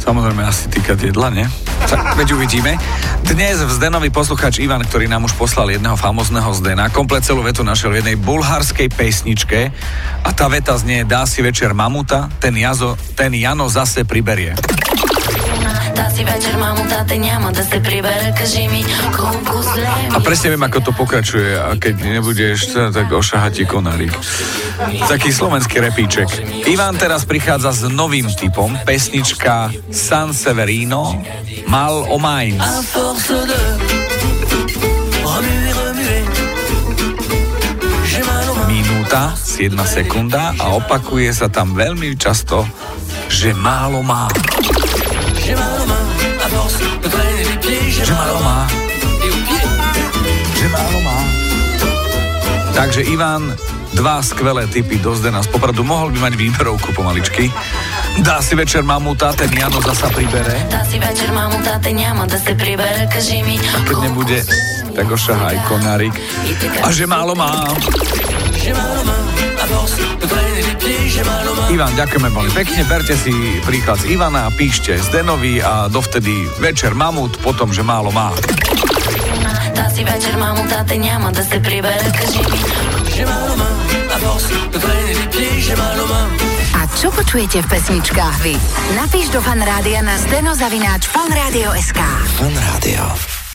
samozrejme asi týkať jedla, nie? Tak, veď uvidíme. Dnes v Zdenovi posluchač Ivan, ktorý nám už poslal jedného famozného Zdena, komplet celú vetu našiel v jednej bulharskej pesničke a tá veta znie Dá si večer mamuta, ten, jazo, ten Jano zase priberie. A presne viem, ako to pokračuje a keď nebudeš, tak ošahati konárik. Taký slovenský repíček. Ivan teraz prichádza s novým typom, pesnička San Severino, Mal o Mainz. Minúta, 7 sekunda a opakuje sa tam veľmi často, že málo má. Že málo má, Že málo má. Že málo má. Takže Ivan, dva skvelé typy do Zdena z Popradu. Mohol by mať výberovku pomaličky. Dá si večer mamuta, ten Jano zasa pribere. Dá si večer mamuta, ten Jano zase pribere, kaži mi. A keď nebude, tak ošahaj konárik. A že málo má. Že málo má. Ivan, ďakujeme veľmi pekne, berte si príklad z Ivana, píšte z Denovi a dovtedy večer mamut, potom, že málo má. si večer mamuta, ten няма да se прибере, кажи mi, že málo má, a force de traîner les pieds, že málo má. A čo počujete v pesničkách vy? Napíš do fanrádia na steno zavináč fanradio.sk Fanrádio.